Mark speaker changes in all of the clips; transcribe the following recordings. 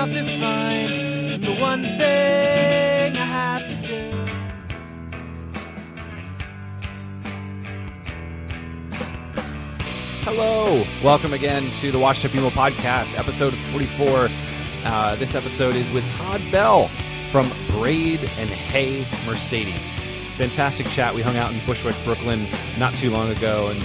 Speaker 1: Off to find the one thing I have to do.
Speaker 2: Hello, welcome again to the Washed Up Emo Podcast, episode 44. Uh, this episode is with Todd Bell from Braid and Hey Mercedes. Fantastic chat. We hung out in Bushwick, Brooklyn, not too long ago, and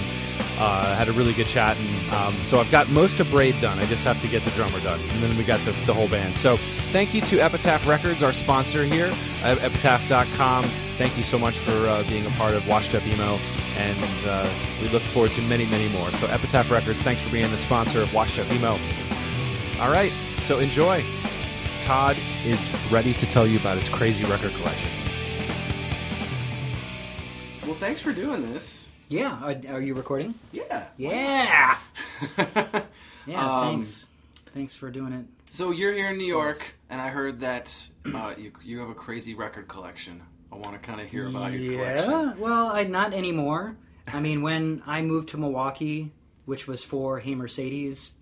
Speaker 2: uh, had a really good chat. And um, so I've got most of Braid done. I just have to get the drummer done, and then we got the, the whole band. So thank you to Epitaph Records, our sponsor here at epitaph.com. Thank you so much for uh, being a part of Washed Up Emo, and uh, we look forward to many, many more. So Epitaph Records, thanks for being the sponsor of Washed Up Emo. All right, so enjoy. Todd is ready to tell you about his crazy record collection.
Speaker 3: Well, thanks for doing this.
Speaker 4: Yeah, are, are you recording?
Speaker 3: Yeah.
Speaker 4: Yeah. Yeah,
Speaker 3: Um,
Speaker 4: thanks. Thanks for doing it.
Speaker 3: So you're here in New York, and I heard that uh, you you have a crazy record collection. I want to kind of hear about your collection. yeah.
Speaker 4: Well, I not anymore. I mean, when I moved to Milwaukee, which was for Hey Mercedes,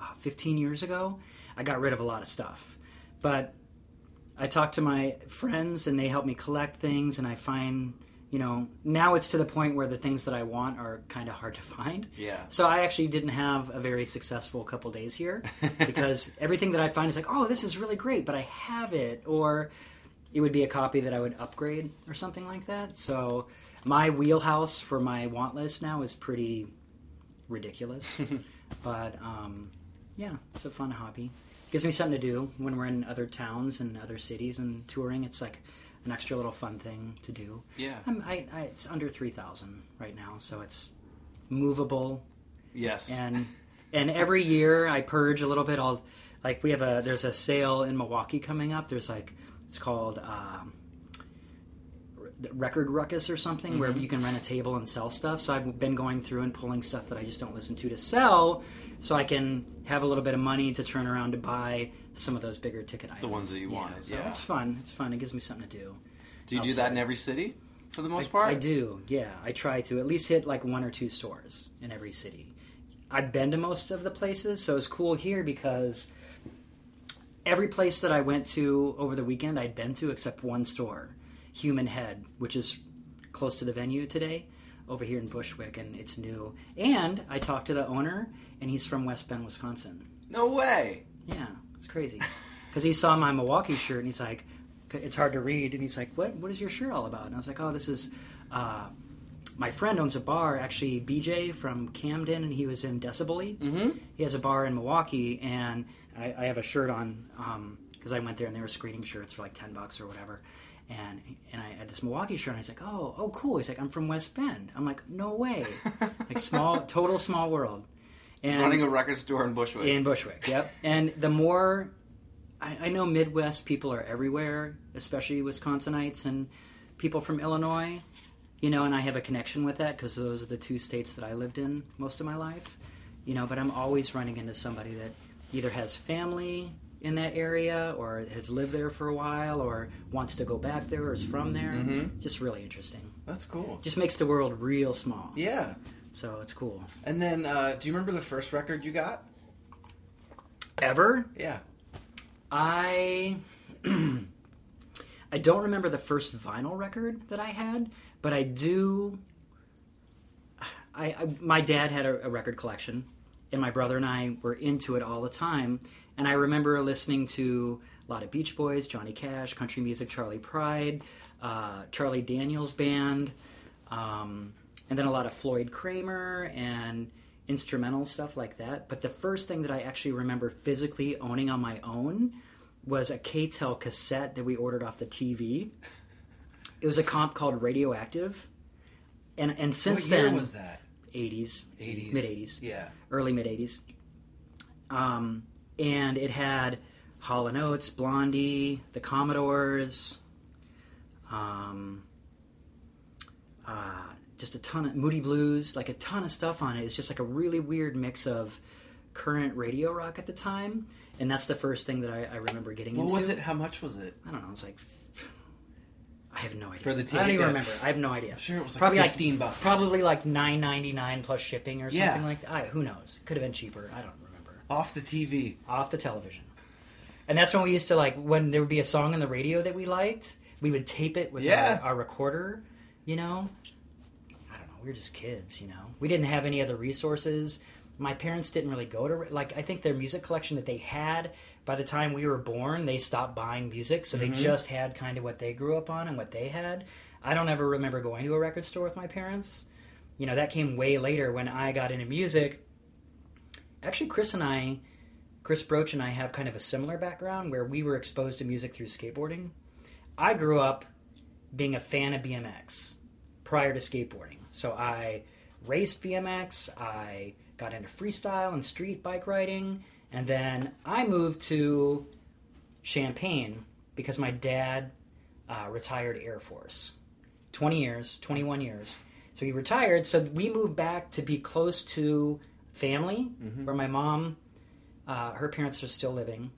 Speaker 4: uh, 15 years ago, I got rid of a lot of stuff. But I talked to my friends, and they helped me collect things, and I find. You know, now it's to the point where the things that I want are kind of hard to find.
Speaker 3: Yeah.
Speaker 4: So I actually didn't have a very successful couple days here because everything that I find is like, oh, this is really great, but I have it, or it would be a copy that I would upgrade or something like that. So my wheelhouse for my want list now is pretty ridiculous, but um, yeah, it's a fun hobby. Gives me something to do when we're in other towns and other cities and touring. It's like an extra little fun thing to do.
Speaker 3: Yeah.
Speaker 4: I'm, I, I, it's under three thousand right now, so it's movable
Speaker 3: Yes.
Speaker 4: and and every year I purge a little bit. I'll like we have a there's a sale in Milwaukee coming up. There's like it's called um, Record Ruckus or something where you can rent a table and sell stuff. So I've been going through and pulling stuff that I just don't listen to to sell, so I can have a little bit of money to turn around to buy some of those bigger ticket items.
Speaker 3: The ones that you wanted,
Speaker 4: So
Speaker 3: yeah.
Speaker 4: it's fun. It's fun. It gives me something to do.
Speaker 3: do you do that in every city for the most part?
Speaker 4: I do, yeah. I try to at least hit like one or two stores in every city. I've been to most of the places, so it's cool here because every place that I went to over the weekend I'd been to except one store, Human Head, which is close to the venue today, over here in Bushwick, and it's new. And I talked to the owner, and he's from West Bend, Wisconsin.
Speaker 3: No way.
Speaker 4: Yeah, it's crazy. Because he saw my Milwaukee shirt and he's like, it's hard to read. And he's like, what, what is your shirt all about? And I was like, oh, this is, uh, my friend owns a bar, actually, BJ from Camden, and he was in Decibully. Mm-hmm. He has a bar in Milwaukee, and I, I have a shirt on because I went there and they were screening shirts for like 10 bucks or whatever. And, and I had this Milwaukee shirt, and he's like, "Oh, oh, cool." He's like, "I'm from West Bend." I'm like, "No way!" like small, total small world. And
Speaker 3: Running a record store in Bushwick.
Speaker 4: in Bushwick, yep. And the more I, I know, Midwest people are everywhere, especially Wisconsinites and people from Illinois. You know, and I have a connection with that because those are the two states that I lived in most of my life. You know, but I'm always running into somebody that either has family in that area or has lived there for a while or wants to go back there or is from there. Mm-hmm. Just really interesting.
Speaker 3: That's cool.
Speaker 4: Just makes the world real small.
Speaker 3: Yeah.
Speaker 4: So it's cool.
Speaker 3: And then, uh, do you remember the first record you got?
Speaker 4: Ever?
Speaker 2: Yeah.
Speaker 4: I I don't remember the first vinyl record that I had, but I do. I, I my dad had a, a record collection, and my brother and I were into it all the time. And I remember listening to a lot of Beach Boys, Johnny Cash, country music, Charley Pride, uh, Charlie Daniels Band, um, and then a lot of Floyd Cramer and instrumental stuff like that. But the first thing that I actually remember physically owning on my own was a K-tel cassette that we ordered off the TV. It was a comp called Radioactive, and and since
Speaker 2: what year
Speaker 4: then,
Speaker 2: was that?
Speaker 4: 80s,
Speaker 2: 80s.
Speaker 4: mid 80s,
Speaker 2: Yeah.
Speaker 4: early mid 80s. Um, and it had Hall and Oates, Blondie, the Commodores, um, uh, just a ton of Moody Blues, like a ton of stuff on it. It's just like a really weird mix of current radio rock at the time, and that's the first thing that I, I remember getting into.
Speaker 2: What
Speaker 4: into.
Speaker 2: was it? How much was it?
Speaker 4: I don't know. It's like I have no idea.
Speaker 2: For the TV,
Speaker 4: I don't even
Speaker 2: yeah.
Speaker 4: remember. I have no idea.
Speaker 2: sure it was like
Speaker 4: probably
Speaker 2: 15
Speaker 4: like,
Speaker 2: bucks.
Speaker 4: Probably like nine ninety nine plus shipping or something
Speaker 2: Yeah.
Speaker 4: like that. I, who knows? Could have been cheaper. I don't remember.
Speaker 2: Off the TV.
Speaker 4: Off the television. And that's when we used to like when there would be a song on the radio that we liked, we would tape it with
Speaker 2: Yeah.
Speaker 4: our, our recorder. You know, I don't know. We were just kids. You know, we didn't have any other resources. My parents didn't really go to like I think their music collection that they had by the time we were born, they stopped buying music, so they mm-hmm. just had kind of what they grew up on and what they had. I don't ever remember going to a record store with my parents. You know, that came way later when I got into music. Actually, Chris and I, Chris Broach and I have kind of a similar background where we were exposed to music through skateboarding. I grew up being a fan of BMX prior to skateboarding. So I raced BMX, I got into freestyle and street bike riding, and then I moved to Champaign because my dad uh, retired Air Force. 20 years, 21 years. So he retired, so we moved back to be close to family, where my mom, uh, her parents are still living.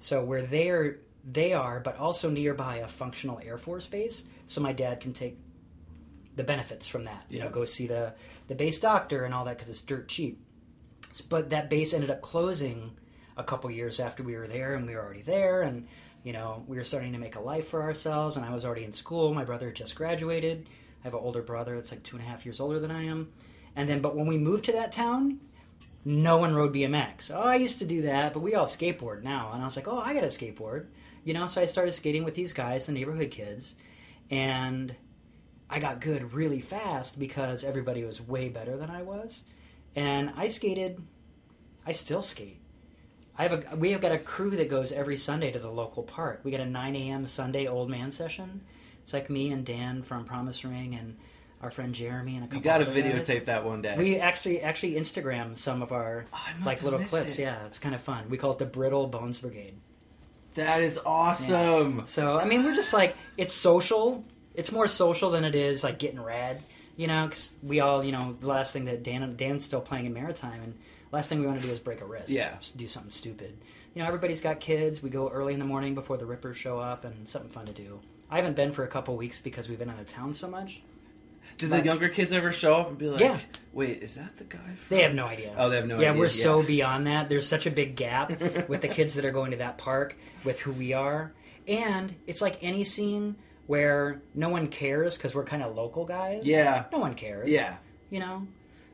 Speaker 4: So where they're, they are, but also nearby a functional Air Force base, so my dad can take the benefits from that. You know, go see the the base doctor and all that because it's dirt cheap. But that base ended up closing a couple years after we were there, and we were already there, and you know we were starting to make a life for ourselves. And I was already in school. My brother had just graduated. I have an older brother that's like two and a half years older than I am. And then, but when we moved to that town, no one rode BMX. Oh, I used to do that, but we all skateboard now. And I was like, oh, I got a skateboard. You know, so I started skating with these guys, the neighborhood kids, and I got good really fast because everybody was way better than I was. And I skated, I still skate. I have a we have got a crew that goes every Sunday to the local park. We got a 9 a.m. Sunday old man session. It's like me and Dan from Promise Ring and our friend Jeremy and a couple.
Speaker 2: You got to
Speaker 4: other guys.
Speaker 2: videotape that one day.
Speaker 4: We actually actually Instagram some of our
Speaker 2: Oh,
Speaker 4: like little clips.
Speaker 2: it.
Speaker 4: Yeah, it's kind of fun. We call it the Brittle Bones Brigade.
Speaker 2: that is awesome.
Speaker 4: So I mean, we're just like it's social. It's more social than it is like getting rad. You know. Because we all you know the last thing that Dan Dan's still playing in Maritime, and last thing we want to do is break a wrist.
Speaker 2: Yeah.
Speaker 4: do something stupid. You know, everybody's got kids. We go early in the morning before the Rippers show up, and something fun to do. I haven't been for a couple weeks because we've been out of town so much.
Speaker 2: Do the younger kids ever show up and be like,
Speaker 4: Yeah.
Speaker 2: "Wait, is that the guy?" From...
Speaker 4: They have no idea.
Speaker 2: Oh, they have no idea.
Speaker 4: yeah,
Speaker 2: idea,
Speaker 4: we're
Speaker 2: yeah.
Speaker 4: so beyond that. There's such a big gap with the kids that are going to that park with who we are. And it's like any scene where no one cares because we're kind of local guys.
Speaker 2: Yeah.
Speaker 4: No one cares.
Speaker 2: Yeah.
Speaker 4: You know?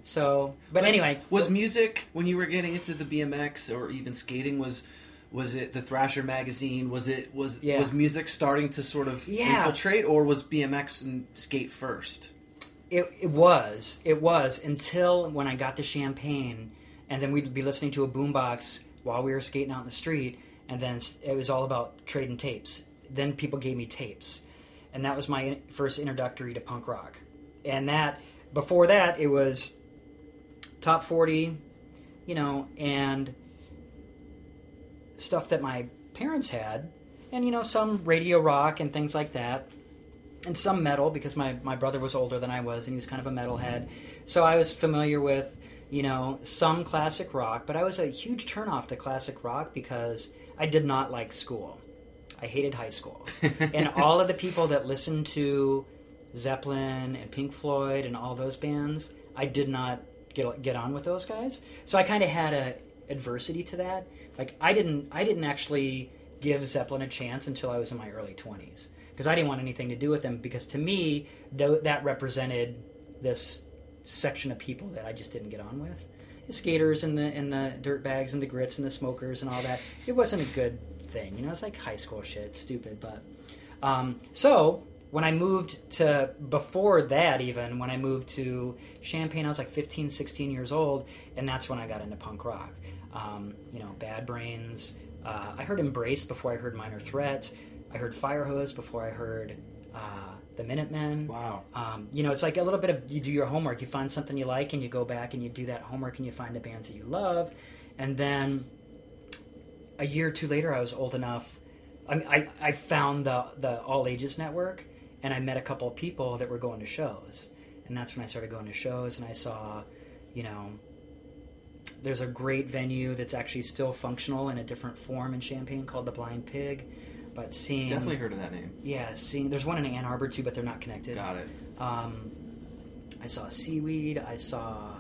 Speaker 4: So, but, anyway.
Speaker 2: was music when you were getting into the BMX or even skating was was it the Thrasher magazine? Was it was
Speaker 4: Yeah.
Speaker 2: was music starting to sort of
Speaker 4: Yeah.
Speaker 2: infiltrate, or was BMX and skate first?
Speaker 4: It, it was. It was until when I got to Champaign, and then we'd be listening to a boombox while we were skating out in the street, and then it was all about trading tapes. Then people gave me tapes, and that was my first introductory to punk rock. And that before that, it was top forty, you know, and stuff that my parents had, and you know, some radio rock and things like that and some metal because my, my brother was older than I was and he was kind of a metalhead. So I was familiar with, you know, some classic rock, but I was a huge turnoff to classic rock because I did not like school. I hated high school. and all of the people that listened to Zeppelin and Pink Floyd and all those bands, I did not get get on with those guys. So I kind of had a adversity to that. Like I didn't I didn't actually give Zeppelin a chance until I was in my early 20s because I didn't want anything to do with them because to me th- that represented this section of people that I just didn't get on with. The skaters and the and the dirt bags and the grits and the smokers and all that. It wasn't a good thing, you know. It's like high school shit, stupid. But um, so when I moved to before that, even when I moved to Champaign, I was like 15, 16 years old, and that's when I got into punk rock. Um, you know, Bad Brains. Uh, I heard Embrace before I heard Minor Threat. I heard Firehose before I heard uh, the Minutemen.
Speaker 3: Wow.
Speaker 4: Um, you know, it's like a little bit of you do your homework. You find something you like, and you go back and you do that homework, and you find the bands that you love, and then a year or two later, I was old enough. I, I, I found the the All Ages Network, and I met a couple of people that were going to shows, and that's when I started going to shows, and I saw, you know, there's a great venue that's actually still functional in a different form in Champaign called the Blind Pig, but seeing
Speaker 3: Definitely heard of that name.
Speaker 4: yeah, seeing there's one in Ann Arbor too, but they're not connected.
Speaker 3: Got it.
Speaker 4: Um, I saw Seaweed. I saw,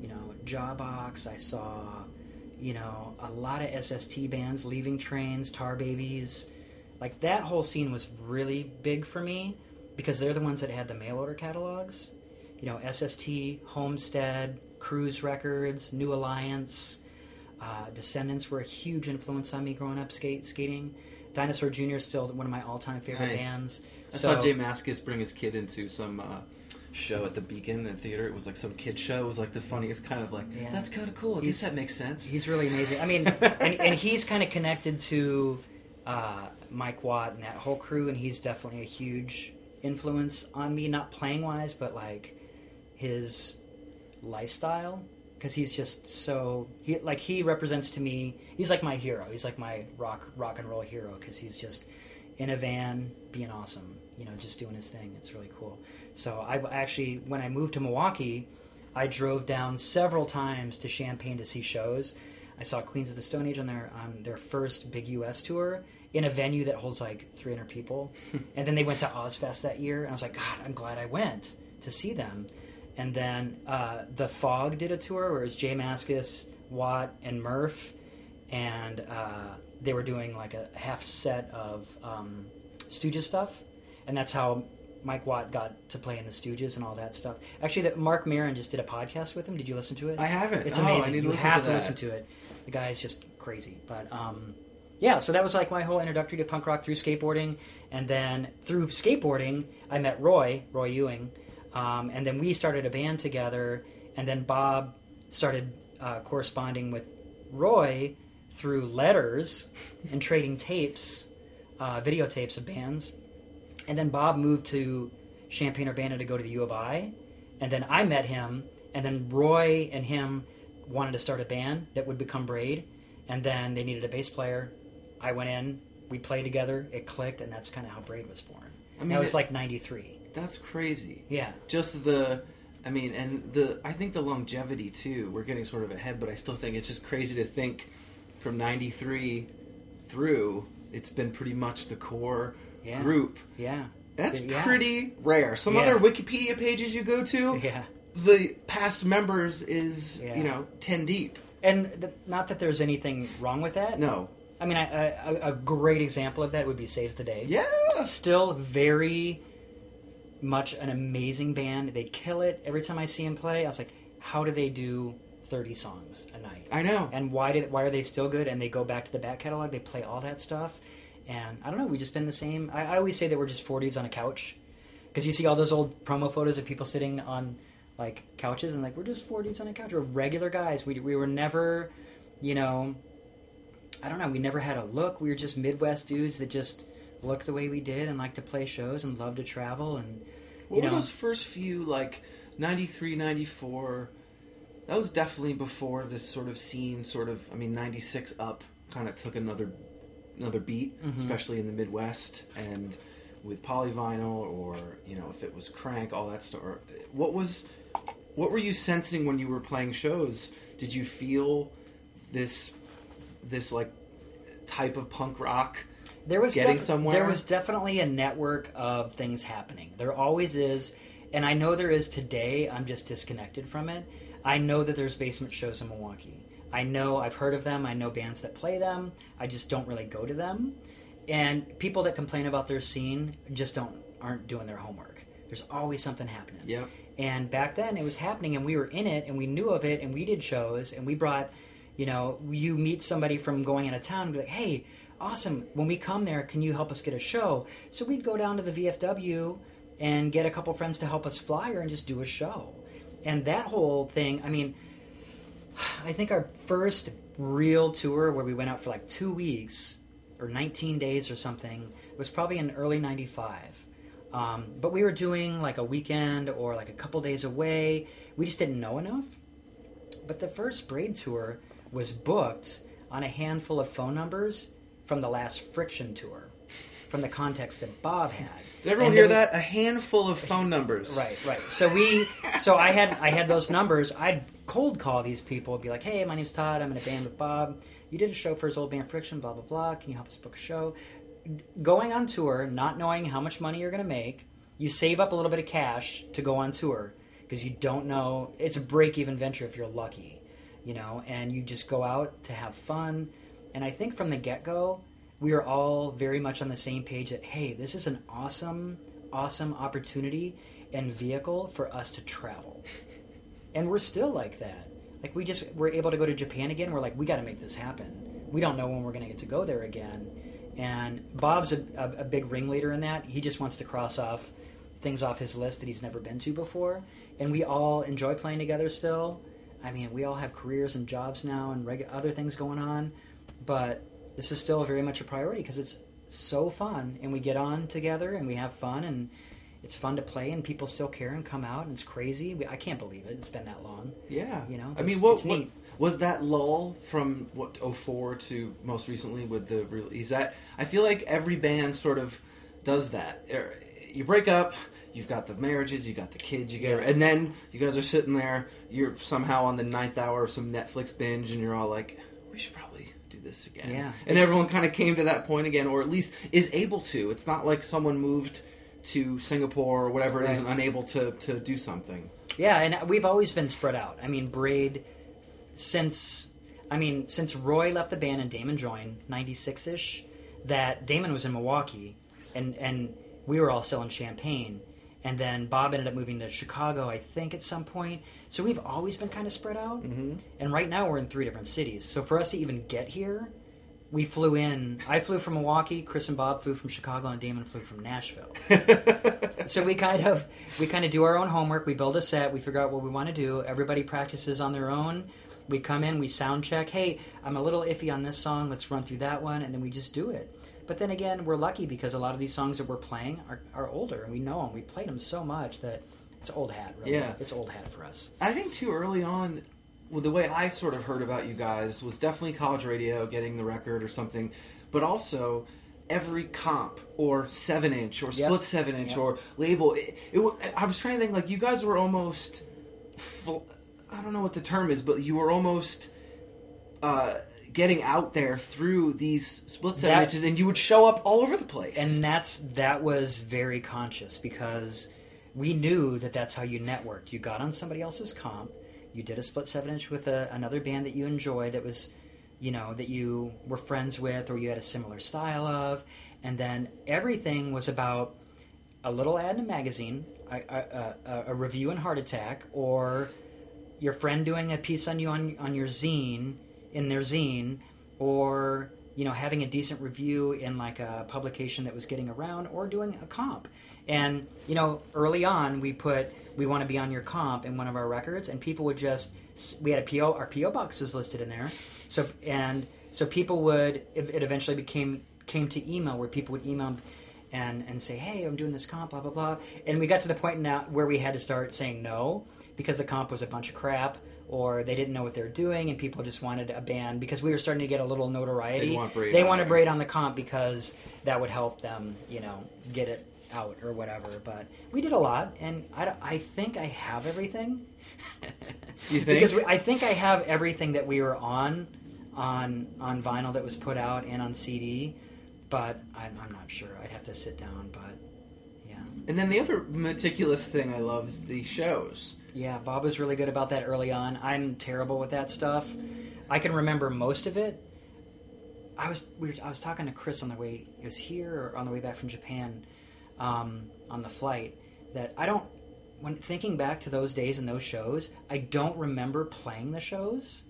Speaker 4: you know, Jawbox. I saw, you know, a lot of SST bands, Leaving Trains, Tar Babies. Like that whole scene was really big for me because they're the ones that had the mail order catalogs. You know, SST, Homestead, Cruz Records, New Alliance, uh, Descendents were a huge influence on me growing up skate skating. Dinosaur Jr. is still one of my all-time favorite
Speaker 3: Nice.
Speaker 4: bands.
Speaker 3: I
Speaker 4: So-
Speaker 3: saw Jay Mascis bring his kid into some uh, show at the Beacon and theater. It was like some kid show. It was like the funniest kind of like
Speaker 4: Yeah.
Speaker 3: that's kind of cool. I
Speaker 4: He's-
Speaker 3: guess that makes sense.
Speaker 4: He's really amazing. I mean, and, and he's kind of connected to uh, Mike Watt and that whole crew, and he's definitely a huge influence on me, not playing wise, but like his lifestyle. Because he's just so he like he represents to me. He's like my hero. He's like my rock rock and roll hero. Because he's just in a van being awesome. You know, just doing his thing. It's really cool. So I actually, when I moved to Milwaukee, I drove down several times to Champaign to see shows. I saw Queens of the Stone Age on their on their first big U.S. tour in a venue that holds like 300 people, and then they went to Ozzfest that year, and I was like, God, I'm glad I went to see them. And then uh, the Fog did a tour where it was Jay Mascis, Watt, and Murph, and uh, they were doing like a half set of um, Stooges stuff, and that's how Mike Watt got to play in the Stooges and all that stuff. Actually, that Marc Maron just did a podcast with him. Did you listen to it?
Speaker 3: I haven't.
Speaker 4: It's
Speaker 3: Oh,
Speaker 4: amazing.
Speaker 3: to
Speaker 4: you
Speaker 3: listen
Speaker 4: have
Speaker 3: to
Speaker 4: to,
Speaker 3: that.
Speaker 4: listen to it. The guy is just crazy. But um, yeah, so that was like my whole introductory to punk rock through skateboarding, and then through skateboarding, I met Roy, Roy Ewing, um, and then we started a band together, and then Bob started uh, corresponding with Roy through letters and trading tapes, uh, videotapes of bands, and then Bob moved to Champaign Urbana to go to the U of I, and then I met him, and then Roy and him wanted to start a band that would become Braid, and then they needed a bass player. I went in, we played together, it clicked, and that's kind of how Braid was born.
Speaker 3: I mean,
Speaker 4: that was
Speaker 3: it-
Speaker 4: like '93.
Speaker 3: That's crazy.
Speaker 4: Yeah,
Speaker 3: Just the, I mean, and the I think the longevity too. We're getting sort of ahead, but I still think it's just crazy to think from '93 through. It's been pretty much the core
Speaker 4: Yeah.
Speaker 3: group.
Speaker 4: yeah,
Speaker 3: That's
Speaker 4: Yeah.
Speaker 3: pretty rare. Some
Speaker 4: Yeah.
Speaker 3: other Wikipedia pages you go to,
Speaker 4: yeah.
Speaker 3: the past members is you know ten deep.
Speaker 4: And th- not that there's anything wrong with that.
Speaker 3: No.
Speaker 4: I mean, I, I, a great example of that would be Saves the Day.
Speaker 3: Yeah.
Speaker 4: Still very much an amazing band. They kill it every time I see them play. I was like, how do they do 30 songs a night?
Speaker 3: I know.
Speaker 4: And why did why are they still good? And they go back to the back catalog. They play all that stuff. And I don't know. We just been the same. I, I always say that we're just four dudes on a couch because you see all those old promo photos of people sitting on like couches and like we're just four dudes on a couch. We're regular guys. We we were never, you know. I don't know. We never had a look. We were just Midwest dudes that just look the way we did and like to play shows and love to travel and
Speaker 3: What
Speaker 4: you
Speaker 3: were
Speaker 4: know.
Speaker 3: those first few like 93, 94? That was definitely before this sort of scene. Sort of, I mean, '96 up kind of took another another beat,
Speaker 4: Mm-hmm.
Speaker 3: especially in the Midwest and with polyvinyl or you know if it was crank, all that stuff. What was what were you sensing when you were playing shows? Did you feel this this like type of punk rock?
Speaker 4: there was
Speaker 3: getting
Speaker 4: def-
Speaker 3: somewhere?
Speaker 4: There was definitely a network of things happening. There always is, and I know there is today. I'm just disconnected from it. I know that there's basement shows in Milwaukee. I know I've heard of them. I know bands that play them. I just don't really go to them. And people that complain about their scene just don't aren't doing their homework. There's always something happening.
Speaker 3: Yeah.
Speaker 4: And back then it was happening and we were in it and we knew of it and we did shows and we brought, you know, you meet somebody from going out of town and be like, hey, awesome. When we come there, can you help us get a show? So we'd go down to the VFW and get a couple friends to help us flyer and just do a show. And that whole thing, I mean, I think our first real tour where we went out for like two weeks or 19 days or something was probably in early 95. Um, but we were doing like a weekend or like a couple days away. We just didn't know enough. But the first Braid tour was booked on a handful of phone numbers from the last Friction tour, from the context that Bob had.
Speaker 3: Did everyone
Speaker 4: And
Speaker 3: hear
Speaker 4: then we-
Speaker 3: that? A handful of phone numbers.
Speaker 4: Right, right. So we, so I had I had those numbers. I'd cold call these people, and be like, "Hey, my name's Todd. I'm in a band with Bob. You did a show for his old band Friction. Blah blah blah. Can you help us book a show?" Going on tour, not knowing how much money you're going to make, you save up a little bit of cash to go on tour because you don't know. It's a break even venture if you're lucky, you know. And you just go out to have fun. And I think from the get go, we are all very much on the same page that hey, this is an awesome, awesome opportunity and vehicle for us to travel. And we're still like that. Like we just we're able to go to Japan again. We're like we got to make this happen. We don't know when we're going to get to go there again. And Bob's a, a, a big ringleader in that. He just wants to cross off things off his list that he's never been to before. And we all enjoy playing together still. I mean, we all have careers and jobs now and reg- other things going on, but this is still very much a priority because it's so fun and we get on together and we have fun and it's fun to play and people still care and come out and it's crazy. We, I can't believe it. It's been that long.
Speaker 3: Yeah.
Speaker 4: You know,
Speaker 3: I mean, what, what was that lull from what 04 to most recently with the release? That I feel like every band sort of does that. Er, You break up, you've got the marriages, you've got the kids, you get,
Speaker 4: Yeah.
Speaker 3: and then you guys are sitting there. You're somehow on the ninth hour of some Netflix binge, and you're all like, "We should probably this again."
Speaker 4: Yeah.
Speaker 3: And everyone kind of came to that point again, or at least is able to. It's not like someone moved to Singapore or whatever it is
Speaker 4: Right.
Speaker 3: and unable to to do something.
Speaker 4: Yeah, and we've always been spread out. I mean, Braid since I mean since Roy left the band and Damon joined '96 ish. That Damon was in Milwaukee, and and we were all still in Champaign, and then Bob ended up moving to Chicago, I think, at some point. So we've always been kind of spread out. Mm-hmm. And right now we're in three different cities. So for us to even get here, we flew in. I flew from Milwaukee. Chris and Bob flew from Chicago, and Damon flew from Nashville. so we kind of we kind of do our own homework. We build a set. We figure out what we want to do. Everybody practices on their own. We come in. We sound check. Hey, I'm a little iffy on this song. Let's run through that one, and then we just do it. But then again, we're lucky because a lot of these songs that we're playing are, are older, and we know them. We played them so much that it's old hat. Really.
Speaker 3: Yeah.
Speaker 4: it's old hat for us.
Speaker 3: I think too early on, well, the way I sort of heard about you guys was definitely college radio, getting the record or something, but also every comp or seven inch or
Speaker 4: Yep.
Speaker 3: split seven inch
Speaker 4: Yep.
Speaker 3: or label. It, it, I was trying to think like you guys were almost, I don't know what the term is, but you were almost. Uh, getting out there through these split seven
Speaker 4: That-
Speaker 3: inches and you would show up all over the place.
Speaker 4: And that's that was very conscious because we knew that that's how you networked. You got on somebody else's comp you did a split seven inch with a, another band that you enjoy that was you know that you were friends with or you had a similar style of and then everything was about a little ad in a magazine a, a, a, a review in heart attack or your friend doing a piece on you on, on your zine in their zine or you know having a decent review in like a publication that was getting around or doing a comp. And you know early on we put we want to be on your comp in one of our records and people would just we had a po our po box was listed in there. So and so people would it eventually became came to email where people would email and and say hey i'm doing this comp blah blah blah. And we got to the point now where we had to start saying no because the comp was a bunch of crap or they didn't know what they were doing and people just wanted a band because we were starting to get a little notoriety
Speaker 3: They want Braid
Speaker 4: they
Speaker 3: on
Speaker 4: wanted
Speaker 3: there.
Speaker 4: braid on the comp because that would help them you know get it out or whatever but we did a lot and i, I think i have everything
Speaker 3: You think?
Speaker 4: because we, i think i have everything that we were on on on vinyl that was put out and on cd but i'm, I'm not sure i'd have to sit down but yeah
Speaker 3: and then the other meticulous thing I love is the shows.
Speaker 4: Yeah, Bob was really good about that early on. I'm terrible with that stuff. I can remember most of it. I was we were, I was talking to Chris on the way it was here or on the way back from Japan um, on the flight that I don't when thinking back to those days and those shows I don't remember playing the shows.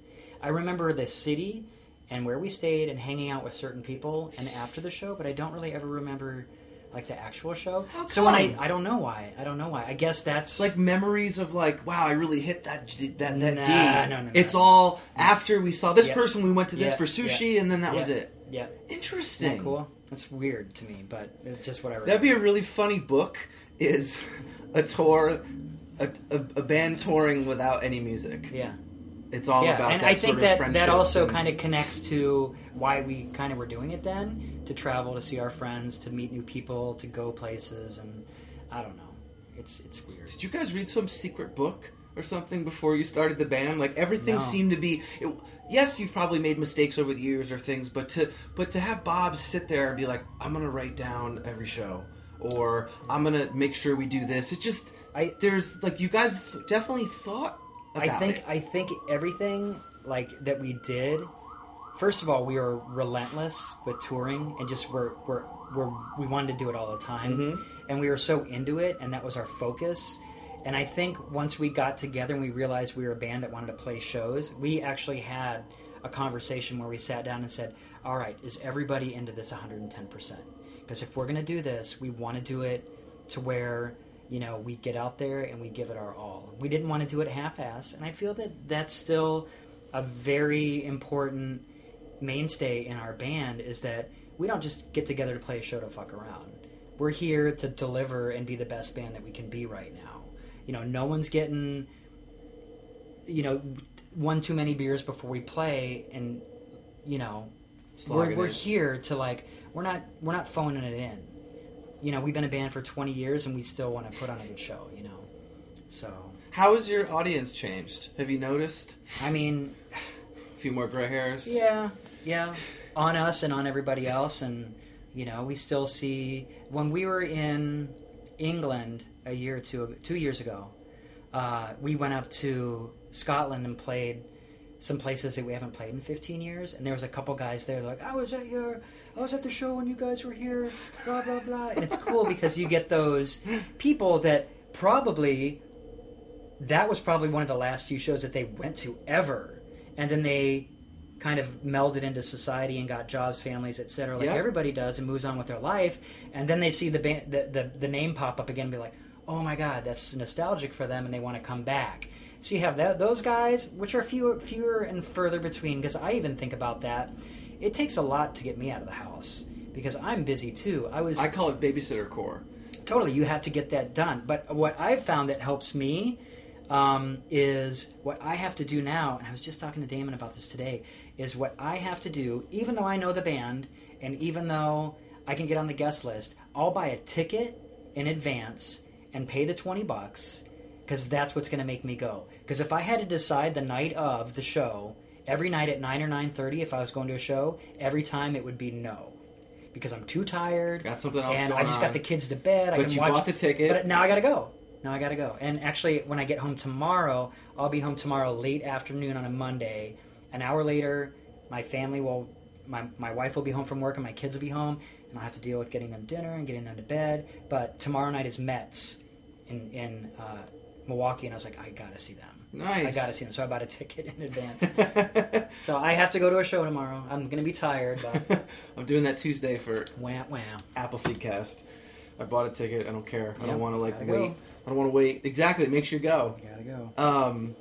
Speaker 4: I remember the city and where we stayed and hanging out with certain people and after the show, but I don't really ever remember like the actual show.
Speaker 3: How
Speaker 4: So when I? I don't know why I don't know why I guess that's
Speaker 3: like memories of like, wow, I really hit that that that
Speaker 4: Nah,
Speaker 3: D.
Speaker 4: no, no, no.
Speaker 3: It's all after we saw this
Speaker 4: Yeah.
Speaker 3: person, we went to this
Speaker 4: Yeah,
Speaker 3: for sushi, and then that was
Speaker 4: Yeah.
Speaker 3: it.
Speaker 4: yeah.
Speaker 3: Interesting.
Speaker 4: Isn't that cool? That's weird to me, but it's just whatever.
Speaker 3: That'd be a really funny book. Is a tour, a, a, a band touring without any music.
Speaker 4: yeah.
Speaker 3: It's all
Speaker 4: yeah,
Speaker 3: about
Speaker 4: and
Speaker 3: that
Speaker 4: I
Speaker 3: sort
Speaker 4: think
Speaker 3: of
Speaker 4: that
Speaker 3: friendship
Speaker 4: that also
Speaker 3: and-
Speaker 4: kind of connects to why we kind of were doing it then to travel to see our friends, to meet new people, to go places, and I don't know. It's it's weird.
Speaker 3: Did you guys read some secret book or something before you started the band? Like everything
Speaker 4: No.
Speaker 3: seemed to be. It, yes, you've probably made mistakes over the years or things, but to but to have Bob sit there and be like, "I'm gonna write down every show," or "I'm gonna make sure we do this." It just,
Speaker 4: I-
Speaker 3: there's like you guys th- definitely thought. About
Speaker 4: I think
Speaker 3: it.
Speaker 4: I think everything like that we did. First of all, we were relentless with touring and just we're, we're, we're we wanted to do it all the time,
Speaker 3: Mm-hmm.
Speaker 4: and we were so into it, and that was our focus. And I think once we got together and we realized we were a band that wanted to play shows, we actually had a conversation where we sat down and said, "All right, is everybody into this 110 percent? Because if we're going to do this, we want to do it to where." you know, we get out there and we give it our all. We didn't want to do it half-ass, and I feel that that's still a very important mainstay in our band is that we don't just get together to play a show to fuck around. We're here to deliver and be the best band that we can be right now. You know, no one's getting you know one too many beers before we play and you know we're, we're here to like we're not we're not phoning it in you know we've been a band for 20 years and we still want to put on a good show you know so
Speaker 3: How has your audience changed? Have you noticed
Speaker 4: i mean
Speaker 3: a few more gray hairs?
Speaker 4: yeah yeah on us and on everybody else and you know we still see when we were in england a year or two two years ago uh, we went up to scotland and played some places that we haven't played in 15 years and there was a couple guys there like i was at your i was at the show when you guys were here blah blah blah. And it's cool because you get those people that probably that was probably one of the last few shows that they went to ever and then they kind of melded into society and got jobs families etc like
Speaker 3: Yeah.
Speaker 4: everybody does and moves on with their life. And then they see the, the, the the name pop up again and be like oh my god that's nostalgic for them and they want to come back. So you have that, those guys which are fewer fewer and further between because i even think about that. It takes a lot to get me out of the house because i'm busy too. I was
Speaker 3: I call it babysitter core.
Speaker 4: totally you have to get that done. But what i've found that helps me um, is what i have to do now and i was just talking to damon about this today is what i have to do even though i know the band and even though i can get on the guest list i'll buy a ticket in advance and pay the 20 bucks because that's what's going to make me go because if i had to decide the night of the show every night at 9 or 9.30 if i was going to a show every time it would be no because i'm too tired
Speaker 3: Got something else going
Speaker 4: and I just
Speaker 3: on.
Speaker 4: got the kids to bed. I
Speaker 3: But
Speaker 4: can
Speaker 3: you
Speaker 4: watch
Speaker 3: bought the ticket.
Speaker 4: But now I gotta go. Now I gotta go. And actually, when I get home tomorrow, I'll be home tomorrow late afternoon on a Monday. An hour later, my family will, my my wife will be home from work, and my kids will be home, and I'll have to deal with getting them dinner and getting them to bed. But tomorrow night is Metz in in uh, Milwaukee, and I was like, I gotta see them.
Speaker 3: Nice.
Speaker 4: I gotta see them. So I bought a ticket in advance. so I have to go to a show tomorrow. I'm gonna be tired, but
Speaker 3: I'm doing that Tuesday for
Speaker 4: wham wham.
Speaker 3: Appleseed Cast. I bought a ticket. I don't care. I
Speaker 4: Yeah,
Speaker 3: don't want to like wait.
Speaker 4: go.
Speaker 3: I don't want to wait. Exactly. It makes you go.
Speaker 4: Gotta go.
Speaker 3: Um,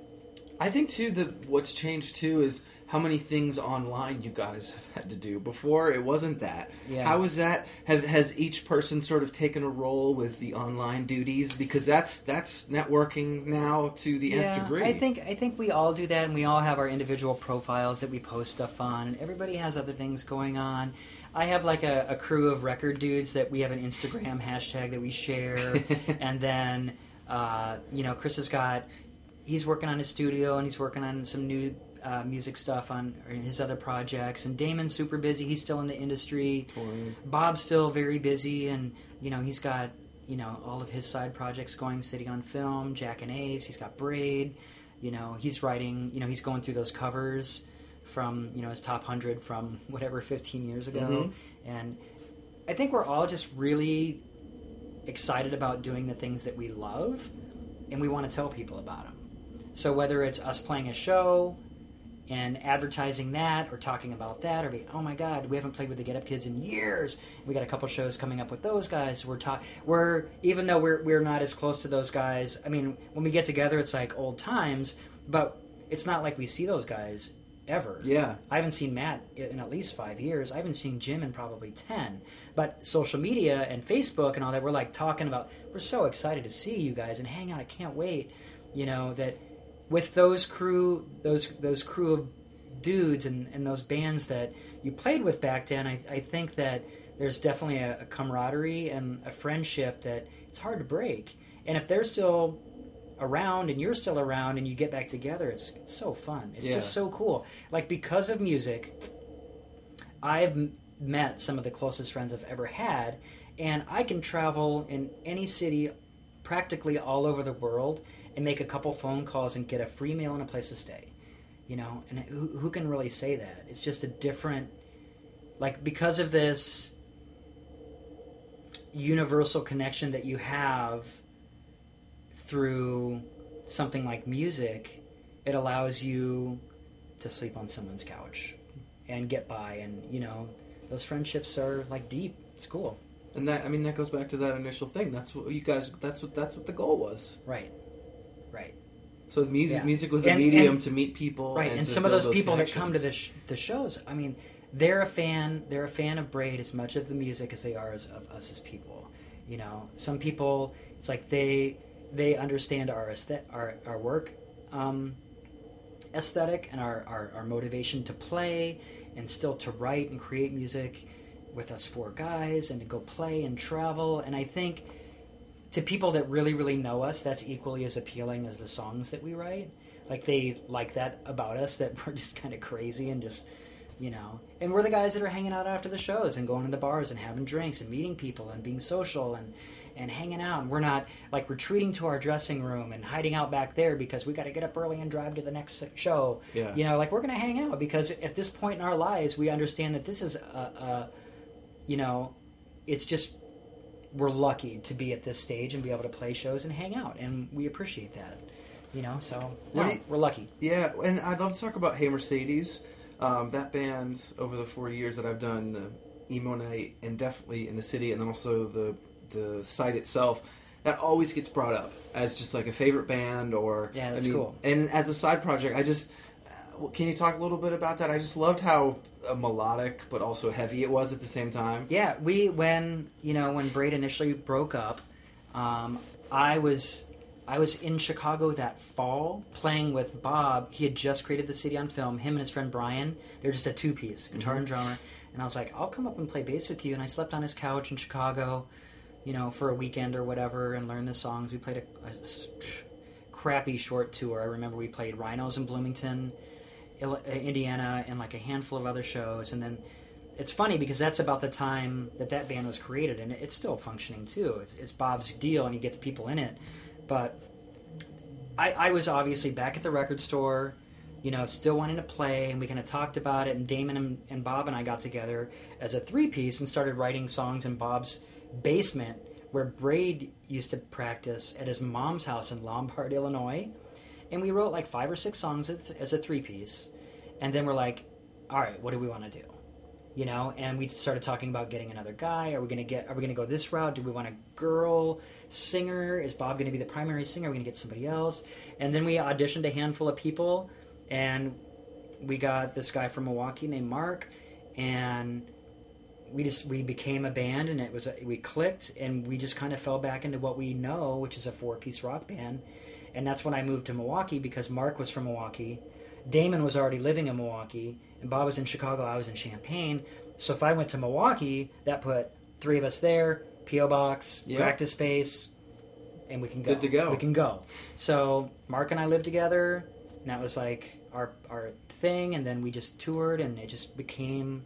Speaker 3: I think too that what's changed too is how many things online you guys have had to do. Before it wasn't that.
Speaker 4: Yeah.
Speaker 3: How is that? Have has each person sort of taken a role with the online duties because that's that's networking now to the nth degree.
Speaker 4: I think I think we all do that, and we all have our individual profiles that we post stuff on. And everybody has other things going on. I have like a, a crew of record dudes that we have an Instagram hashtag that we share, and then uh, you know Chris has got he's working on his studio and he's working on some new uh, music stuff on his other projects. And Damon's super busy; he's still in the industry. Bob's still very busy, and you know he's got you know all of his side projects going. City on Film, Jack and Ace. He's got Braid. You know he's writing. You know he's going through those covers from you know his top hundred from whatever 15 years ago,
Speaker 3: Mhm.
Speaker 4: and I think we're all just really excited about doing the things that we love, and we want to tell people about them. So whether it's us playing a show and advertising that or talking about that or be oh my god we haven't played with the get up kids in years we got a couple shows coming up with those guys we're talk we're even though we're we're not as close to those guys i mean when we get together it's like old times but it's not like we see those guys ever
Speaker 3: Yeah.
Speaker 4: I haven't seen Matt in at least five years. I haven't seen Jim in probably 10. But social media and Facebook and all that, we're like talking about, we're so excited to see you guys and hang out. I can't wait. You know, that with those crew, those, those crew of dudes and, and those bands that you played with back then, I, I think that there's definitely a, a camaraderie and a friendship that it's hard to break. And if they're still around and you're still around and you get back together, it's, it's so fun. It's
Speaker 3: Yeah.
Speaker 4: just so cool. Like because of music, I've m- met some of the closest friends I've ever had, and I can travel in any city, practically all over the world, and make a couple phone calls and get a free meal and a place to stay. You know, and who, who can really say that? It's just a different, like because of this universal connection that you have through something like music, it allows you to sleep on someone's couch and get by. And, you know, those friendships are like deep. It's cool.
Speaker 3: And that I mean that goes back to that initial thing. That's what you guys. That's what that's what the goal was.
Speaker 4: Right. Right.
Speaker 3: So the music
Speaker 4: Yeah.
Speaker 3: music was the
Speaker 4: And-
Speaker 3: medium
Speaker 4: and-
Speaker 3: to meet people.
Speaker 4: Right. And,
Speaker 3: to
Speaker 4: some of
Speaker 3: build
Speaker 4: those people that come to the, sh- the shows, I mean, they're a fan. They're a fan of Braid as much of the music as they are as, of us as people. You know, some people, it's like they they understand our our our work um, aesthetic and our, our our motivation to play and still to write and create music with us four guys and to go play and travel. And I think to people that really really know us, that's equally as appealing as the songs that we write. Like they like that about us that we're just kind of crazy and just you know and we're the guys that are hanging out after the shows and going to the bars and having drinks and meeting people and being social and and hanging out and we're not like retreating to our dressing room and hiding out back there because we got to get up early and drive to the next show
Speaker 3: Yeah.
Speaker 4: you know like we're gonna hang out because at this point in our lives we understand that this is a, a you know it's just we're lucky to be at this stage and be able to play shows and hang out and we appreciate that you know so no,
Speaker 3: you-
Speaker 4: we're lucky
Speaker 3: Yeah, and I'd love to talk about Hey Mercedes. Um, that band over the four years that I've done the emo night and definitely in the city, and then also the the site itself. That always gets brought up as just like a favorite band, or
Speaker 4: Yeah,
Speaker 3: I
Speaker 4: that's
Speaker 3: mean,
Speaker 4: cool.
Speaker 3: And as a side project, I just uh, can you talk a little bit about that? I just loved how uh, melodic but also heavy it was at the same time.
Speaker 4: Yeah, we when you know when Braid initially broke up, um, I was I was in Chicago that fall playing with Bob. He had just created the city on film. Him and his friend Brian. They're just a two piece guitar and drummer. And I was like, I'll come up and play bass with you. And I slept on his couch in Chicago, you know, for a weekend or whatever, and learn the songs. We played a crappy short tour. I remember we played Rhinos in Bloomington, uh, Indiana, and like a handful of other shows. And then it's funny because that's about the time that that band was created, and it's still functioning too. It's, it's Bob's deal, and he gets people in it. But I, I was obviously back at the record store, you know, still wanting to play, and we kind of talked about it. And Damon and, and Bob and I got together as a three piece and started writing songs in Bob's basement, where Braid used to practice at his mom's house in Lombard, Illinois. And we wrote like five or six songs as- a three piece, and then we're like, all right, what do we want to do? you know and we started talking about getting another guy. Are we to get are we to go this route? Do we want a girl singer? Is bob to be the primary singer? Are we to get somebody else? And then we auditioned a handful of people and we got this guy from milwaukee named mark. And we just we became a band and it was we clicked and we just kind of fell back into what we know which is a four piece rock band and that's when i moved to milwaukee because mark was from milwaukee damon was already living in milwaukee and bob was in chicago i was in champaign so if i went to milwaukee that put three of us there po box
Speaker 3: Yeah.
Speaker 4: practice space and we can go
Speaker 3: Good to go.
Speaker 4: we can go so mark and i lived together and that was like our our thing and then we just toured and it just became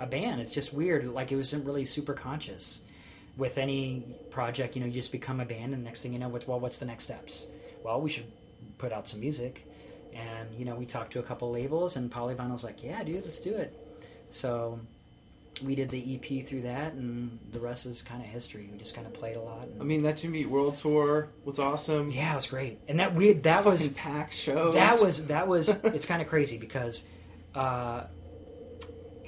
Speaker 4: a band it's just weird like it wasn't really super conscious with any project you know you just become a band and next thing you know what's well what's the next steps well we should put out some music And you know, we talked to a couple labels, and Polyvinyl's like, "Yeah, dude, let's do it." So we did the EP through that, and the rest is kind of history. We just kind of played a lot. And,
Speaker 3: I mean, that Jimmy Eat World tour was awesome.
Speaker 4: yeah, it was great, and that we that was
Speaker 3: packed shows.
Speaker 4: that was that was it's kind of crazy because uh,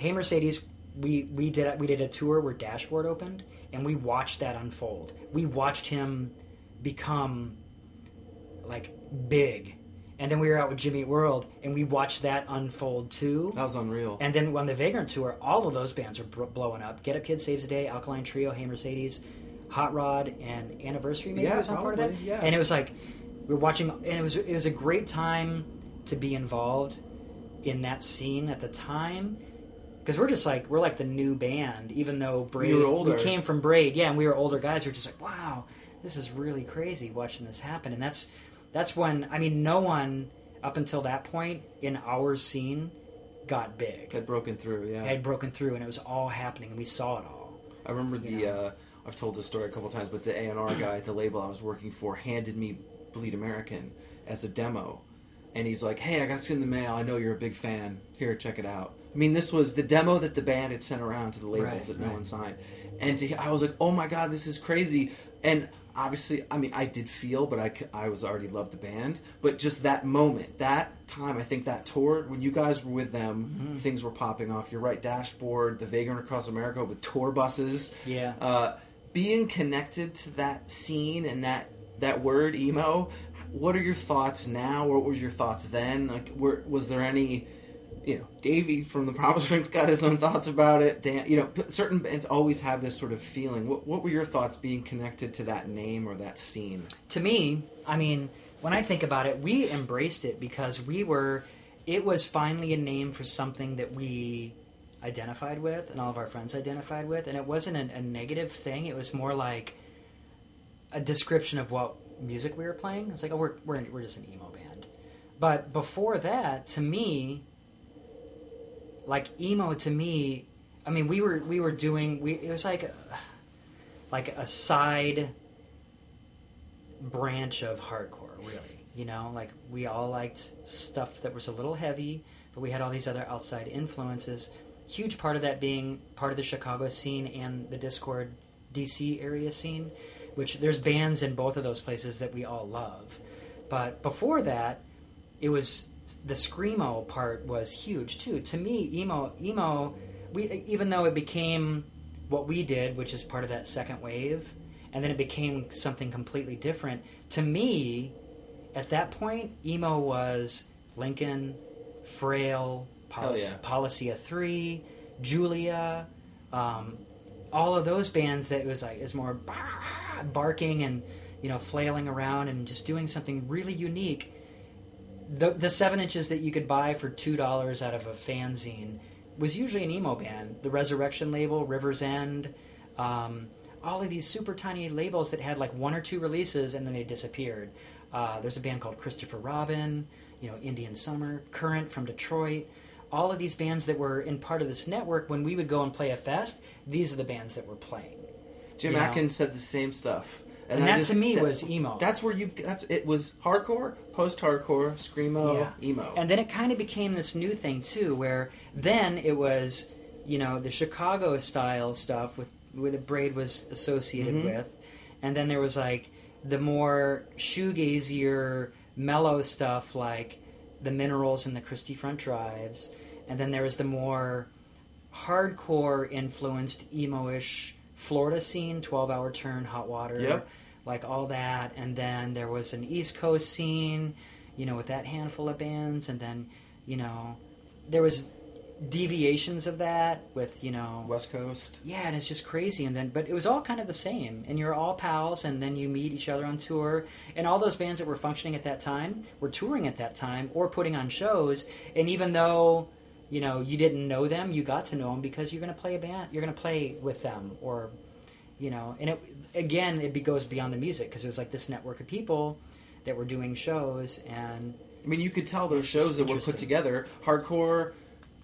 Speaker 4: Hey Mercedes we we did we did a tour where Dashboard opened and we watched that unfold. We watched him become like big. And then we were out with Jimmy World and we watched that unfold too.
Speaker 3: that was unreal.
Speaker 4: And then on the Vagrant tour, all of those bands are br- blowing up. Get Up Kid Saves the Day, Alkaline Trio, Hey Mercedes, Hot Rod, and Anniversary maybe
Speaker 3: Yeah,
Speaker 4: was on part of that.
Speaker 3: yeah.
Speaker 4: And it was like we were watching, and it was it was a great time to be involved in that scene at the time because we're just like we're like the new band, even though Braid
Speaker 3: were older.
Speaker 4: we came from Braid, yeah, and we were older guys. We are just like, wow, this is really crazy watching this happen, and that's that's when I mean, no one up until that point in our scene got big
Speaker 3: had broken through. Yeah,
Speaker 4: had broken through, and it was all happening, and we saw it all.
Speaker 3: I remember the. Uh, I've told this story a couple times, but the A and R guy at the label I was working for handed me Bleed American as a demo, and he's like, "Hey, I got this in the mail. I know you're a big fan. Here, check it out." I mean, this was the demo that the band had sent around to the labels
Speaker 4: Right,
Speaker 3: that no
Speaker 4: right.
Speaker 3: one signed, and to, I was like, "Oh my god, this is crazy!" And obviously, I mean, I did feel, but I I was already loved the band. But just that moment, that time, I think that tour when you guys were with them,
Speaker 4: Mm-hmm.
Speaker 3: things were popping off. You're right, Dashboard, the Vagrant Across America with tour buses
Speaker 4: Yeah.
Speaker 3: uh, being connected to that scene and that that word emo what are your thoughts now what were your thoughts then like were, was there any you know davey from the promise rings got his own thoughts about it Dan, you know certain bands always have this sort of feeling what, what were your thoughts being connected to that name or that scene
Speaker 4: to me, I mean, when I think about it, we embraced it because we were. It was finally a name for something that we identified with, and all of our friends identified with, and it wasn't a, a negative thing. It was more like a description of what music we were playing. It's like, oh, we're we're we're just an emo band. But before that, to me, like emo to me, I mean, we were we were doing we. It was like. Like a side branch of hardcore, really. You know, like we all liked stuff that was a little heavy, but we had all these other outside influences. Huge part of that being part of the Chicago scene and the Dischord DC area scene, which there's bands in both of those places that we all love. But before that, it was the screamo part was huge too. To me, emo emo we even though it became what we did, which is part of that second wave, and then it became something completely different. To me, at that point, emo was Lincoln, Frail, Polic-
Speaker 3: yeah.
Speaker 4: Policy of Three, Julia, um, all of those bands that it was like is more barking and you know flailing around and just doing something really unique. The the seven inches that you could buy for two dollars out of a fanzine was usually an emo band. The Resurrection label, Rivers End, um, all of these super tiny labels that had like one or two releases and then they disappeared. Uh, there's a band called Christopher Robin, you know, Indian Summer, Current from Detroit. All of these bands that were in part of this network, when we would go and play a fest, these are the bands that were playing.
Speaker 3: jim
Speaker 4: You know.
Speaker 3: Adkins said the same stuff
Speaker 4: And
Speaker 3: I
Speaker 4: that
Speaker 3: just-
Speaker 4: to me
Speaker 3: that-
Speaker 4: was emo.
Speaker 3: that's where you that's it was hardcore post-hardcore screamo
Speaker 4: Yeah.
Speaker 3: emo
Speaker 4: And then it kind of became this new thing too, where then it was, you know, the Chicago style stuff with where the braid was associated
Speaker 3: Mhm.
Speaker 4: with, and then there was like the more shoegazier, mellow stuff like the Minerals and the Christie Front Drives, and then there was the more hardcore influenced emo-ish Florida scene, Twelve Hour Turn, Hot Water,
Speaker 3: Yep.
Speaker 4: Like all that, and then there was an East Coast scene, you know, with that handful of bands, and then you know there was deviations of that with you know
Speaker 3: west coast
Speaker 4: yeah, and it's just crazy. And then, but it was all kind of the same. And you're all pals, and then you meet each other on tour. And all those bands that were functioning at that time were touring at that time or putting on shows. And even though you know you didn't know them, you got to know them because you're going to play a band. You're going to play with them, or you know. And it again, it be, goes beyond the music because it was like this network of people that were doing shows and
Speaker 3: I mean, you could tell those shows that were put together hardcore,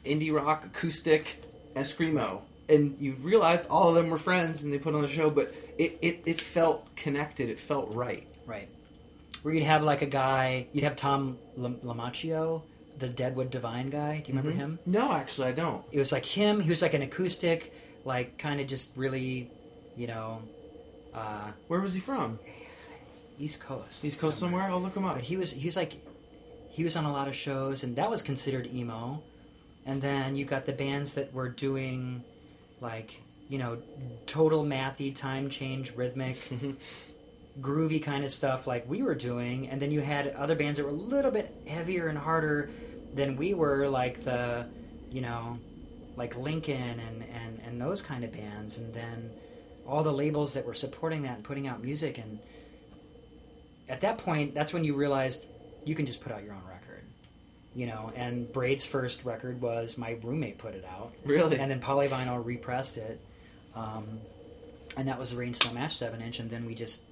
Speaker 3: indie rock, acoustic, and. And you realized all of them were friends and they put on a show, but it, it, it felt connected. It felt right.
Speaker 4: Right. where you'd have like a guy, you'd have Tom Lam- Lamacchio, the Deadwood Divine guy. Do you remember mm-hmm. him?
Speaker 3: No, actually, I don't.
Speaker 4: It was like him. He was like an acoustic, like kind of just really, you know, uh,
Speaker 3: Where was he from?
Speaker 4: East Coast.
Speaker 3: East Coast somewhere? I'll look him up.
Speaker 4: But he was he was like he was on a lot of shows, and that was considered emo. And then you got the bands that were doing like you know total mathy time change rhythmic groovy kind of stuff like we were doing and then you had other bands that were a little bit heavier and harder than we were like the you know like lincoln and and and those kind of bands and then all the labels that were supporting that and putting out music and at that point that's when you realized you can just put out your own record you know? And braid's first record was my roommate put it out.
Speaker 3: Really?
Speaker 4: and then polyvinyl repressed it um, and that was the rain snow mash 7 inch and then we just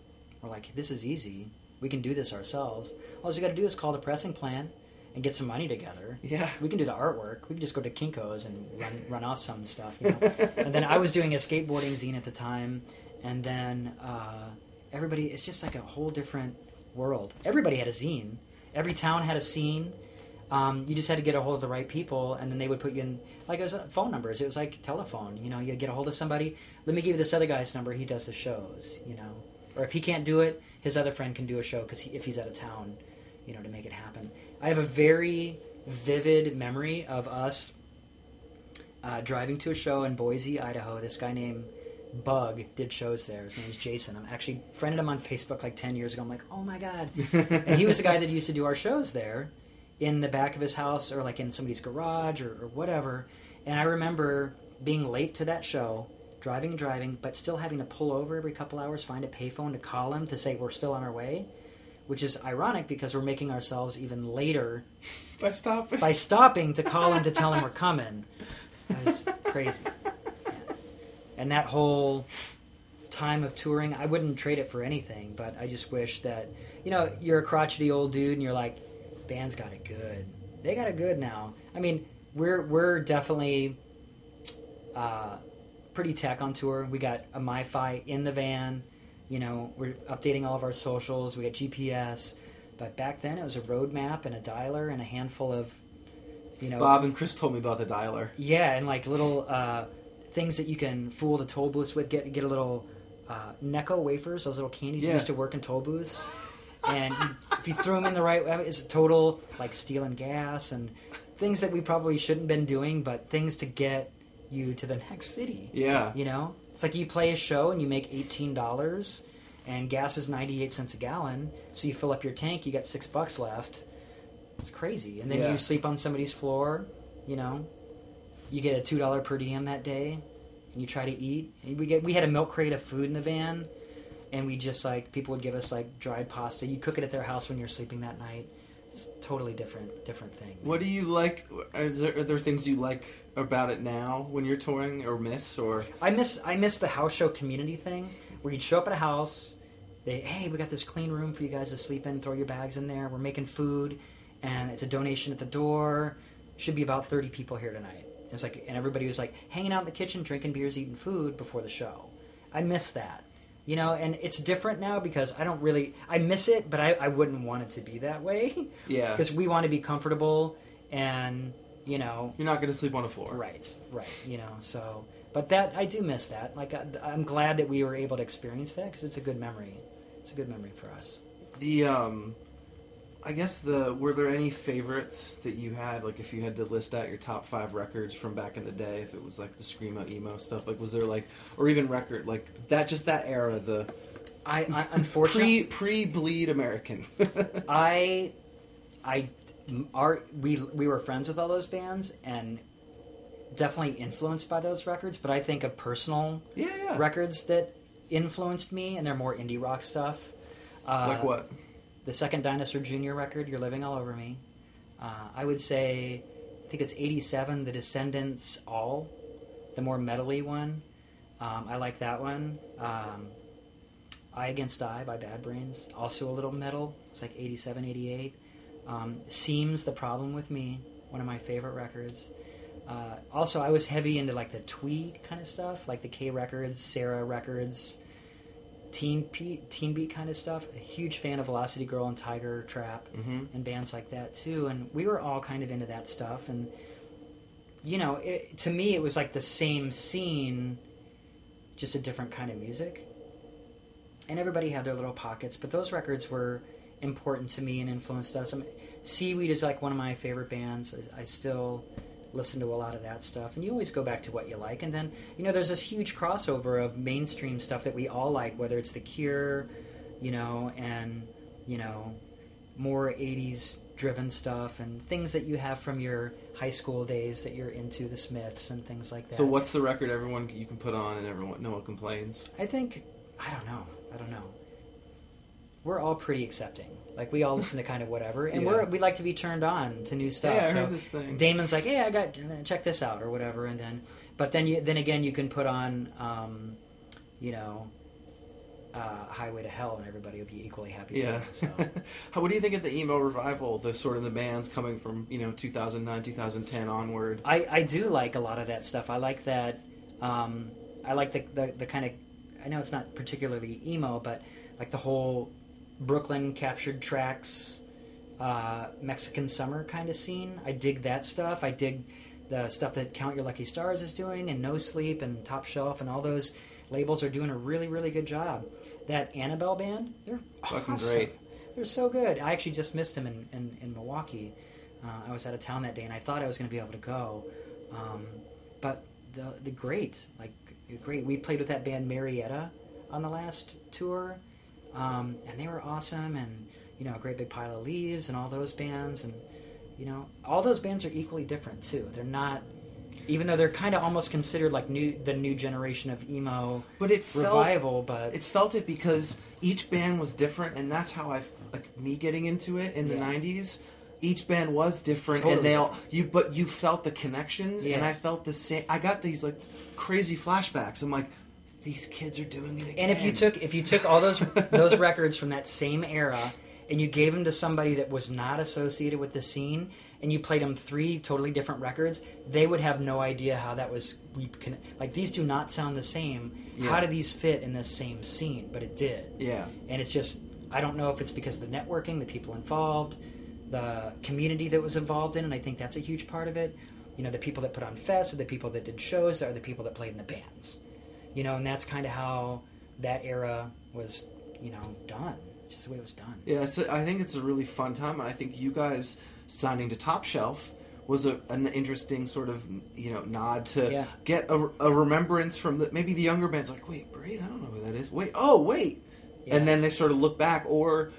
Speaker 4: were like this is easy. We can do this ourselves. All you got to do is call the pressing plant and get some money together
Speaker 3: Yeah.
Speaker 4: we can do the artwork we can just go to kinko's and run, run off some stuff you know? and then i was doing a skateboarding zine at the time and then uh, everybody it's just like a whole different world everybody had a zine every town had a scene um, you just had to get a hold of the right people, and then they would put you in like it was uh, phone numbers. It was like telephone. You know, you get a hold of somebody. Let me give you this other guy's number. He does the shows. You know, or if he can't do it, his other friend can do a show because he, if he's out of town, you know, to make it happen. I have a very vivid memory of us uh, driving to a show in Boise, Idaho. This guy named Bug did shows there. His name's Jason. I'm actually friended him on Facebook like 10 years ago. I'm like, oh my God. and he was the guy that used to do our shows there in the back of his house or like in somebody's garage or, or whatever. And I remember being late to that show, driving and driving, but still having to pull over every couple hours, find a payphone to call him to say we're still on our way, which is ironic because we're making ourselves even later
Speaker 3: By stopping.
Speaker 4: by stopping to call him to tell him we're coming. That is crazy. Yeah. And that whole time of touring, I wouldn't trade it for anything, but I just wish that, you know, you're a crotchety old dude and you're like, band's got it good. They got it good now. I mean, we're we're definitely uh, pretty tech on tour. We got a MiFi in the van. You know, we're updating all of our socials. We got GPS. But back then, it was a road map and a dialer and a handful of, you know,
Speaker 3: Bob and Chris told me about the dialer.
Speaker 4: yeah, and like little uh, things that you can fool the toll booths with. Get get a little uh, Necco wafers, those little candies
Speaker 3: Yeah.
Speaker 4: used to work in toll booths. And you, if you threw them in the right way, it's total like stealing gas and things that we probably shouldn't have been doing, but things to get you to the next city.
Speaker 3: Yeah.
Speaker 4: You know, it's like you play a show and you make eighteen dollars, and gas is ninety eight cents a gallon. So you fill up your tank, you got six bucks left. It's crazy, and then
Speaker 3: Yeah.
Speaker 4: you sleep on somebody's floor. You know, you get a two dollar per diem that day, and you try to eat. And we get we had a milk crate of food in the van, and we just like people would give us like dried pasta. You cook it at their house when you're sleeping that night. It's totally different different thing.
Speaker 3: What do you like? Uh, are there, are there things you like about it now when you're touring or miss or?
Speaker 4: I miss I miss the house show community thing where you'd show up at a house, they hey we got this clean room for you guys to sleep in, throw your bags in there. We're making food, and it's a donation at the door. Should be about thirty people here tonight. It's like and everybody was like hanging out in the kitchen, drinking beers, eating food before the show. I miss that. You know, and it's different now because I don't really I miss it, but I, I wouldn't want it to be that way.
Speaker 3: Yeah.
Speaker 4: Because we want to be comfortable and you know
Speaker 3: You're not going to sleep on the floor.
Speaker 4: Right, right. You know, so but that I do miss that. Like I, I'm glad that we were able to experience that because it's a good memory. It's a good memory for us.
Speaker 3: The um, I guess the were there any favorites that you had? Like if you had to list out your top five records from back in the day, if it was like the screamo emo stuff, like was there like, or even record like that, just that era, the
Speaker 4: I, I unfortunately
Speaker 3: pre pre bleed American.
Speaker 4: I I our we we were friends with all those bands and definitely influenced by those records. But I think of personal
Speaker 3: yeah, yeah.
Speaker 4: records that influenced me, and they're more indie rock stuff. Uh,
Speaker 3: like what?
Speaker 4: The second Dinosaur Jr. record, You're Living All Over Me. Uh, I would say, I think it's 87, The Descendents All, the more metally one. Um, I like that one. Um, I Against I by Bad Brains, also a little metal. It's like 87, 88. Um, Seems The Problem With Me, one of my favorite records. Uh, also, I was heavy into like the Twee kind of stuff, like the K Records, Sarah Records, teen beat, teen beat kind of stuff. A huge fan of Velocity Girl and Tiger Trap
Speaker 3: Mm-hmm.
Speaker 4: and bands like that too. And we were all kind of into that stuff. And you know, it, to me, it was like the same scene, just a different kind of music. And everybody had their little pockets, but those records were important to me and influenced us. I mean, Seaweed is like one of my favorite bands. I, I still listen to a lot of that stuff, and you always go back to what you like. And then, you know, there's this huge crossover of mainstream stuff that we all like, whether it's The Cure, you know, and you know, more '80s driven stuff and things that you have from your high school days that you're into, the Smiths and things like that.
Speaker 3: So what's the record everyone you can put on and everyone no one complains?
Speaker 4: I think I don't know. I don't know. We're all pretty accepting. Like we all listen to kind of whatever, and
Speaker 3: Yeah.
Speaker 4: we're we like to be turned on to new stuff.
Speaker 3: Yeah, I
Speaker 4: so
Speaker 3: heard this thing.
Speaker 4: Damon's like, "Hey, I got check this out" or whatever, and then but then you then again you can put on, um, you know, uh, Highway to Hell, and everybody will be equally happy.
Speaker 3: Yeah.
Speaker 4: Too, so.
Speaker 3: How, what do you think of the emo revival? The sort of the bands coming from you know 2009, 2010 onward.
Speaker 4: I, I do like a lot of that stuff. I like that. Um, I like the, the the kind of. I know it's not particularly emo, but like the whole Brooklyn captured tracks, uh, Mexican summer kind of scene. I dig that stuff. I dig the stuff that Count Your Lucky Stars is doing, and No Sleep, and Top Shelf, and all those labels are doing a really really good job. That Annabel band, they're
Speaker 3: Fucking
Speaker 4: awesome.
Speaker 3: great.
Speaker 4: They're so good. I actually just missed them in, in, in Milwaukee. Uh, I was out of town that day, and I thought I was going to be able to go. Um, but the the great, like great. We played with that band Marietta on the last tour, um, and they were awesome. And you know, a great big pile of leaves, and all those bands, and you know, all those bands are equally different too. They're not, even though they're kind of almost considered like new the new generation of emo
Speaker 3: But it felt
Speaker 4: revival. But
Speaker 3: it felt it because each band was different, and that's how I like me getting into it in the
Speaker 4: Yeah.
Speaker 3: '90s. Each band was different,
Speaker 4: Totally
Speaker 3: and they all you. But you felt the connections, and I felt the same. I got these like crazy flashbacks. I'm like, these kids are doing it again.
Speaker 4: And if you took if you took all those those records from that same era and you gave them to somebody that was not associated with the scene and you played them three totally different records, they would have no idea how that was we can like these do not sound the same.
Speaker 3: Yeah.
Speaker 4: How do these fit in this same scene? But it did.
Speaker 3: yeah,
Speaker 4: And it's just I don't know if it's because of the networking, the people involved, the community that was involved in, and I think that's a huge part of it. You know, the people that put on fests, or the people that did shows, or the people that played in the bands. You know, and that's kind of how that era was, you know, done. Just the way it was done.
Speaker 3: Yeah, it's a, I think it's a really fun time, and I think you guys signing to Top Shelf was a, an interesting sort of you know nod to
Speaker 4: Yeah.
Speaker 3: get a, a remembrance from the, maybe the younger bands like wait Braid I don't know who that is wait oh wait
Speaker 4: Yeah.
Speaker 3: and then they sort of look back or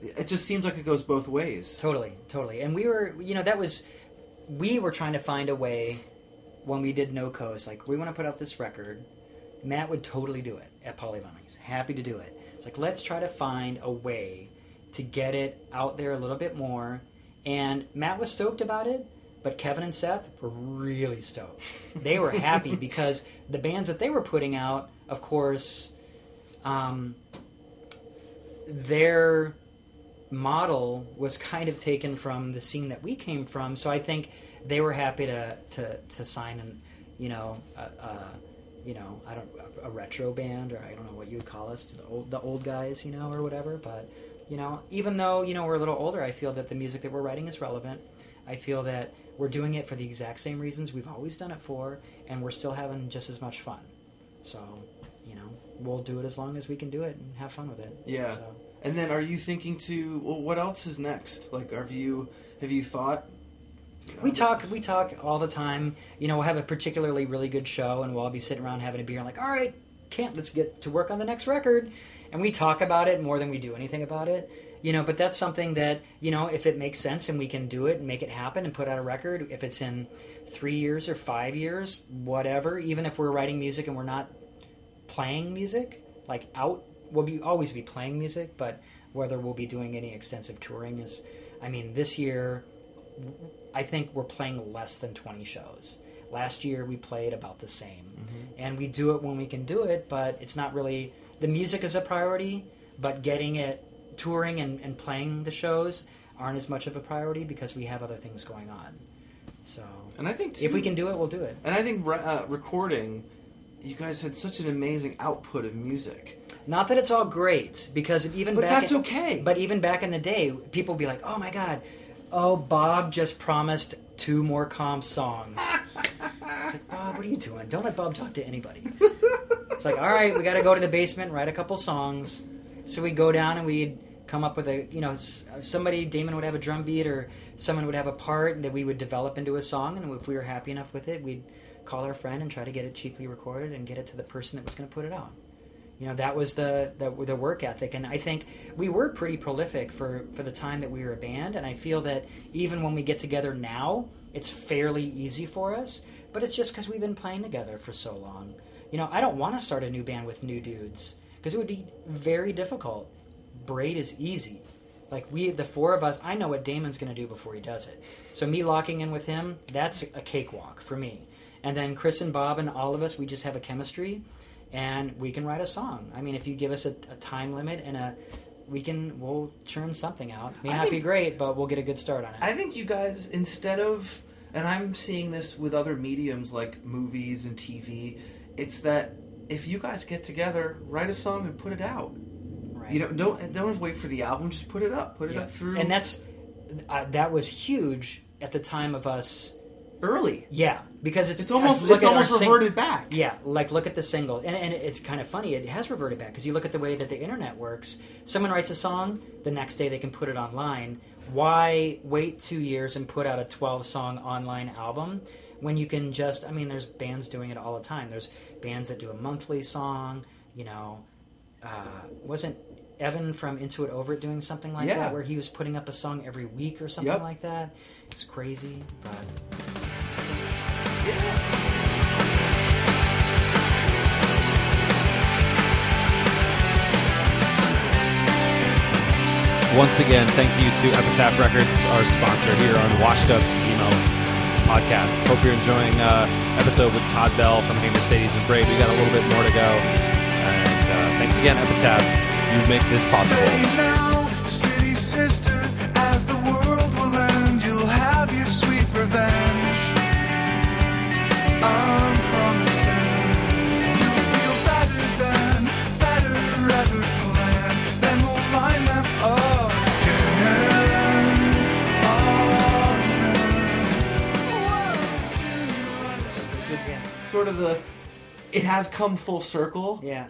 Speaker 3: it just seems like it goes both ways
Speaker 4: Totally, totally. And we were, you know, that was, we were trying to find a way when we did No Coast. Like, we want to put out this record. Matt would totally do it at Polyvinyl. He's happy to do it. It's like, let's try to find a way to get it out there a little bit more. And Matt was stoked about it, but Kevin and Seth were really stoked. They were happy because the bands that they were putting out, of course, um, their model was kind of taken from the scene that we came from. So I think they were happy to to, to sign and you know a, a you know I don't a retro band or I don't know what you would call us to the old the old guys you know or whatever. But you know even though you know we're a little older, I feel that the music that we're writing is relevant. I feel that we're doing it for the exact same reasons we've always done it for, and we're still having just as much fun. So, you know, we'll do it as long as we can do it and have fun with it.
Speaker 3: Yeah.
Speaker 4: So.
Speaker 3: and then are you thinking to well what else is next like have you have you thought
Speaker 4: We talk. We talk all the time. You know, we'll have a particularly really good show, and we'll all be sitting around having a beer, and like, all right, can't let's get to work on the next record, and we talk about it more than we do anything about it. You know, but that's something that you know, if it makes sense and we can do it and make it happen and put out a record, if it's in three years or five years, whatever. Even if we're writing music and we're not playing music, like out, we'll be always be playing music, but whether we'll be doing any extensive touring is, I mean, this year I think we're playing less than 20 shows. Last year we played about the same. And we do it when we can do it, but it's not really the music is a priority, but getting it touring and, and playing the shows aren't as much of a priority because we have other things going on. So
Speaker 3: and I think
Speaker 4: if we can do it, we'll do it.
Speaker 3: and I think re- uh, recording you guys had such an amazing output of music
Speaker 4: Not that it's all great, because even
Speaker 3: But
Speaker 4: back
Speaker 3: that's
Speaker 4: in-
Speaker 3: okay.
Speaker 4: But even back in the day, people would be like, "Oh my god, oh Bob just promised two more comp songs." it's like Bob, what are you doing? Don't let Bob talk to anybody. it's like, all right, we got to go to the basement, and write a couple songs. So we'd go down and we'd come up with a, you know, uh, somebody, Damon would have a drum beat or someone would have a part that we would develop into a song. And if we were happy enough with it, we'd call our friend and try to get it cheaply recorded and get it to the person that was going to put it out. You know, that was the, the the work ethic, and I think we were pretty prolific for for the time that we were a band. And I feel that even when we get together now, it's fairly easy for us. But it's just because we've been playing together for so long. You know, I don't want to start a new band with new dudes because it would be very difficult. Braid is easy. Like we, the four of us, I know what Damon's going to do before he does it. So me locking in with him, that's a cakewalk for me. And then Chris and Bob and all of us, we just have a chemistry, and we can write a song. I mean, if you give us a, a time limit and a, we can, we'll churn something out. May
Speaker 3: I
Speaker 4: not be great, but we'll get a good start on it.
Speaker 3: I think you guys, instead of, and I'm seeing this with other mediums like movies and TV, it's that if you guys get together, write a song and put it out.
Speaker 4: right.
Speaker 3: You know, don't don't wait for the album. Just put it up. Put it
Speaker 4: Yeah.
Speaker 3: up through
Speaker 4: and that's uh, that was huge at the time of us.
Speaker 3: Early.
Speaker 4: Yeah, because it's
Speaker 3: It's almost it's almost
Speaker 4: sing-
Speaker 3: reverted back.
Speaker 4: Yeah, like look at the single, and, and it's kind of funny. It has reverted back because you look at the way that the internet works. Someone writes a song, the next day they can put it online. Why wait two years and put out a twelve-song online album when you can just? I mean, there's bands doing it all the time. There's bands that do a monthly song. You know, uh, wasn't Evan from Into It Over It doing something like
Speaker 3: Yeah.
Speaker 4: that, where he was putting up a song every week or something
Speaker 3: Yep.
Speaker 4: like that? It's crazy, but
Speaker 2: Once again, thank you to Epitaph Records, our sponsor here on Washed Up Emo Podcast. Hope you're enjoying uh, episode with Todd Bell from Hey Mercedes and Braid. We got a little bit more to go. And uh, thanks again, Epitaph. You make this possible.
Speaker 5: Stay now, city sister, as the world will end, you'll have your sweet revenge. I'm promising you'll feel better then, better ever plan. Then we'll line them up again. Oh, yeah. Soon you'll understand.
Speaker 3: Just
Speaker 4: yeah,
Speaker 3: sort of the. It has come full circle,
Speaker 4: yeah.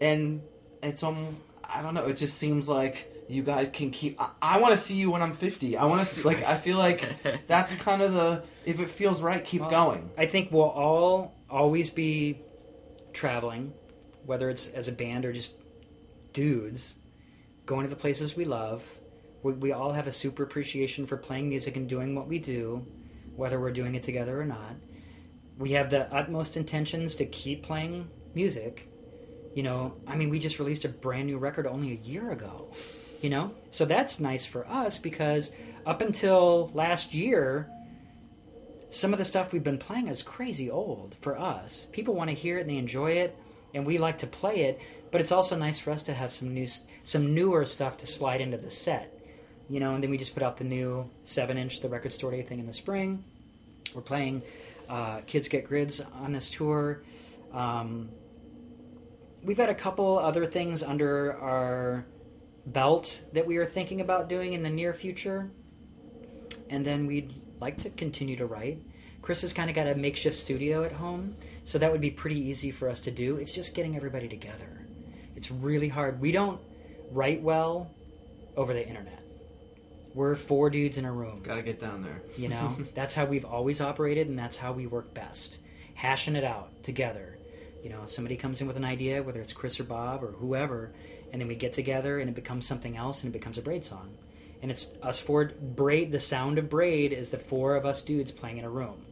Speaker 3: and it's um. I don't know. It just seems like you guys can keep. I, I want to see you when I'm 50. I want to see. Like I feel like that's kind of the. If it feels right, keep
Speaker 4: Well,
Speaker 3: going.
Speaker 4: I think we'll all always be traveling, whether it's as a band or just dudes, going to the places we love. We, we all have a super appreciation for playing music and doing what we do, whether we're doing it together or not. We have the utmost intentions to keep playing music. You know, I mean, we just released a brand new record only a year ago. You know, so that's nice for us because up until last year, some of the stuff we've been playing is crazy old for us. People want to hear it and they enjoy it, and we like to play it. But it's also nice for us to have some new, some newer stuff to slide into the set, you know. And then we just put out the new seven-inch, the Record Store Day thing in the spring. We're playing uh, Kids Get Grids on this tour. Um, we've got a couple other things under our belt that we are thinking about doing in the near future and then we'd like to continue to write. Chris has kind of got a makeshift studio at home, so that would be pretty easy for us to do. It's just getting everybody together. It's really hard. We don't write well over the internet. We're four dudes in a room.
Speaker 3: Got to get down there.
Speaker 4: You know, that's how we've always operated, and that's how we work best. Hashing it out together. You know, somebody comes in with an idea, whether it's Chris or Bob or whoever, and then we get together, and it becomes something else, and it becomes a braid song. And it's us four braid. The sound of braid is the four of us dudes playing in a room.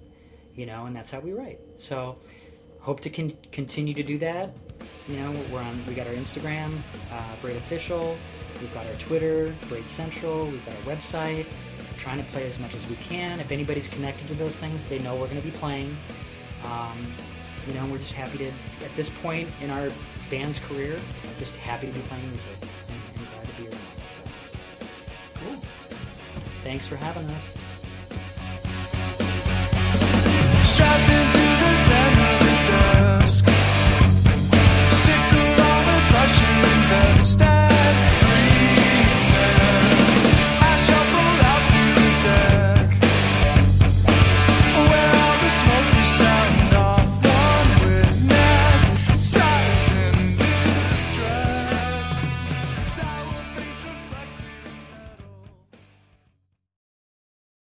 Speaker 4: You know, and that's how we write. So, hope to con- continue to do that. You know, we're on. We got our Instagram, uh, Braid Official. We've got our Twitter, Braid Central. We've got our website. We're trying to play as much as we can. If anybody's connected to those things, they know we're going to be playing. Um, you know, we're just happy to, at this point in our band's career, just happy to be playing music and, and glad to be around. So. Cool. Thanks for having us.
Speaker 5: Strapped into the den of the dusk.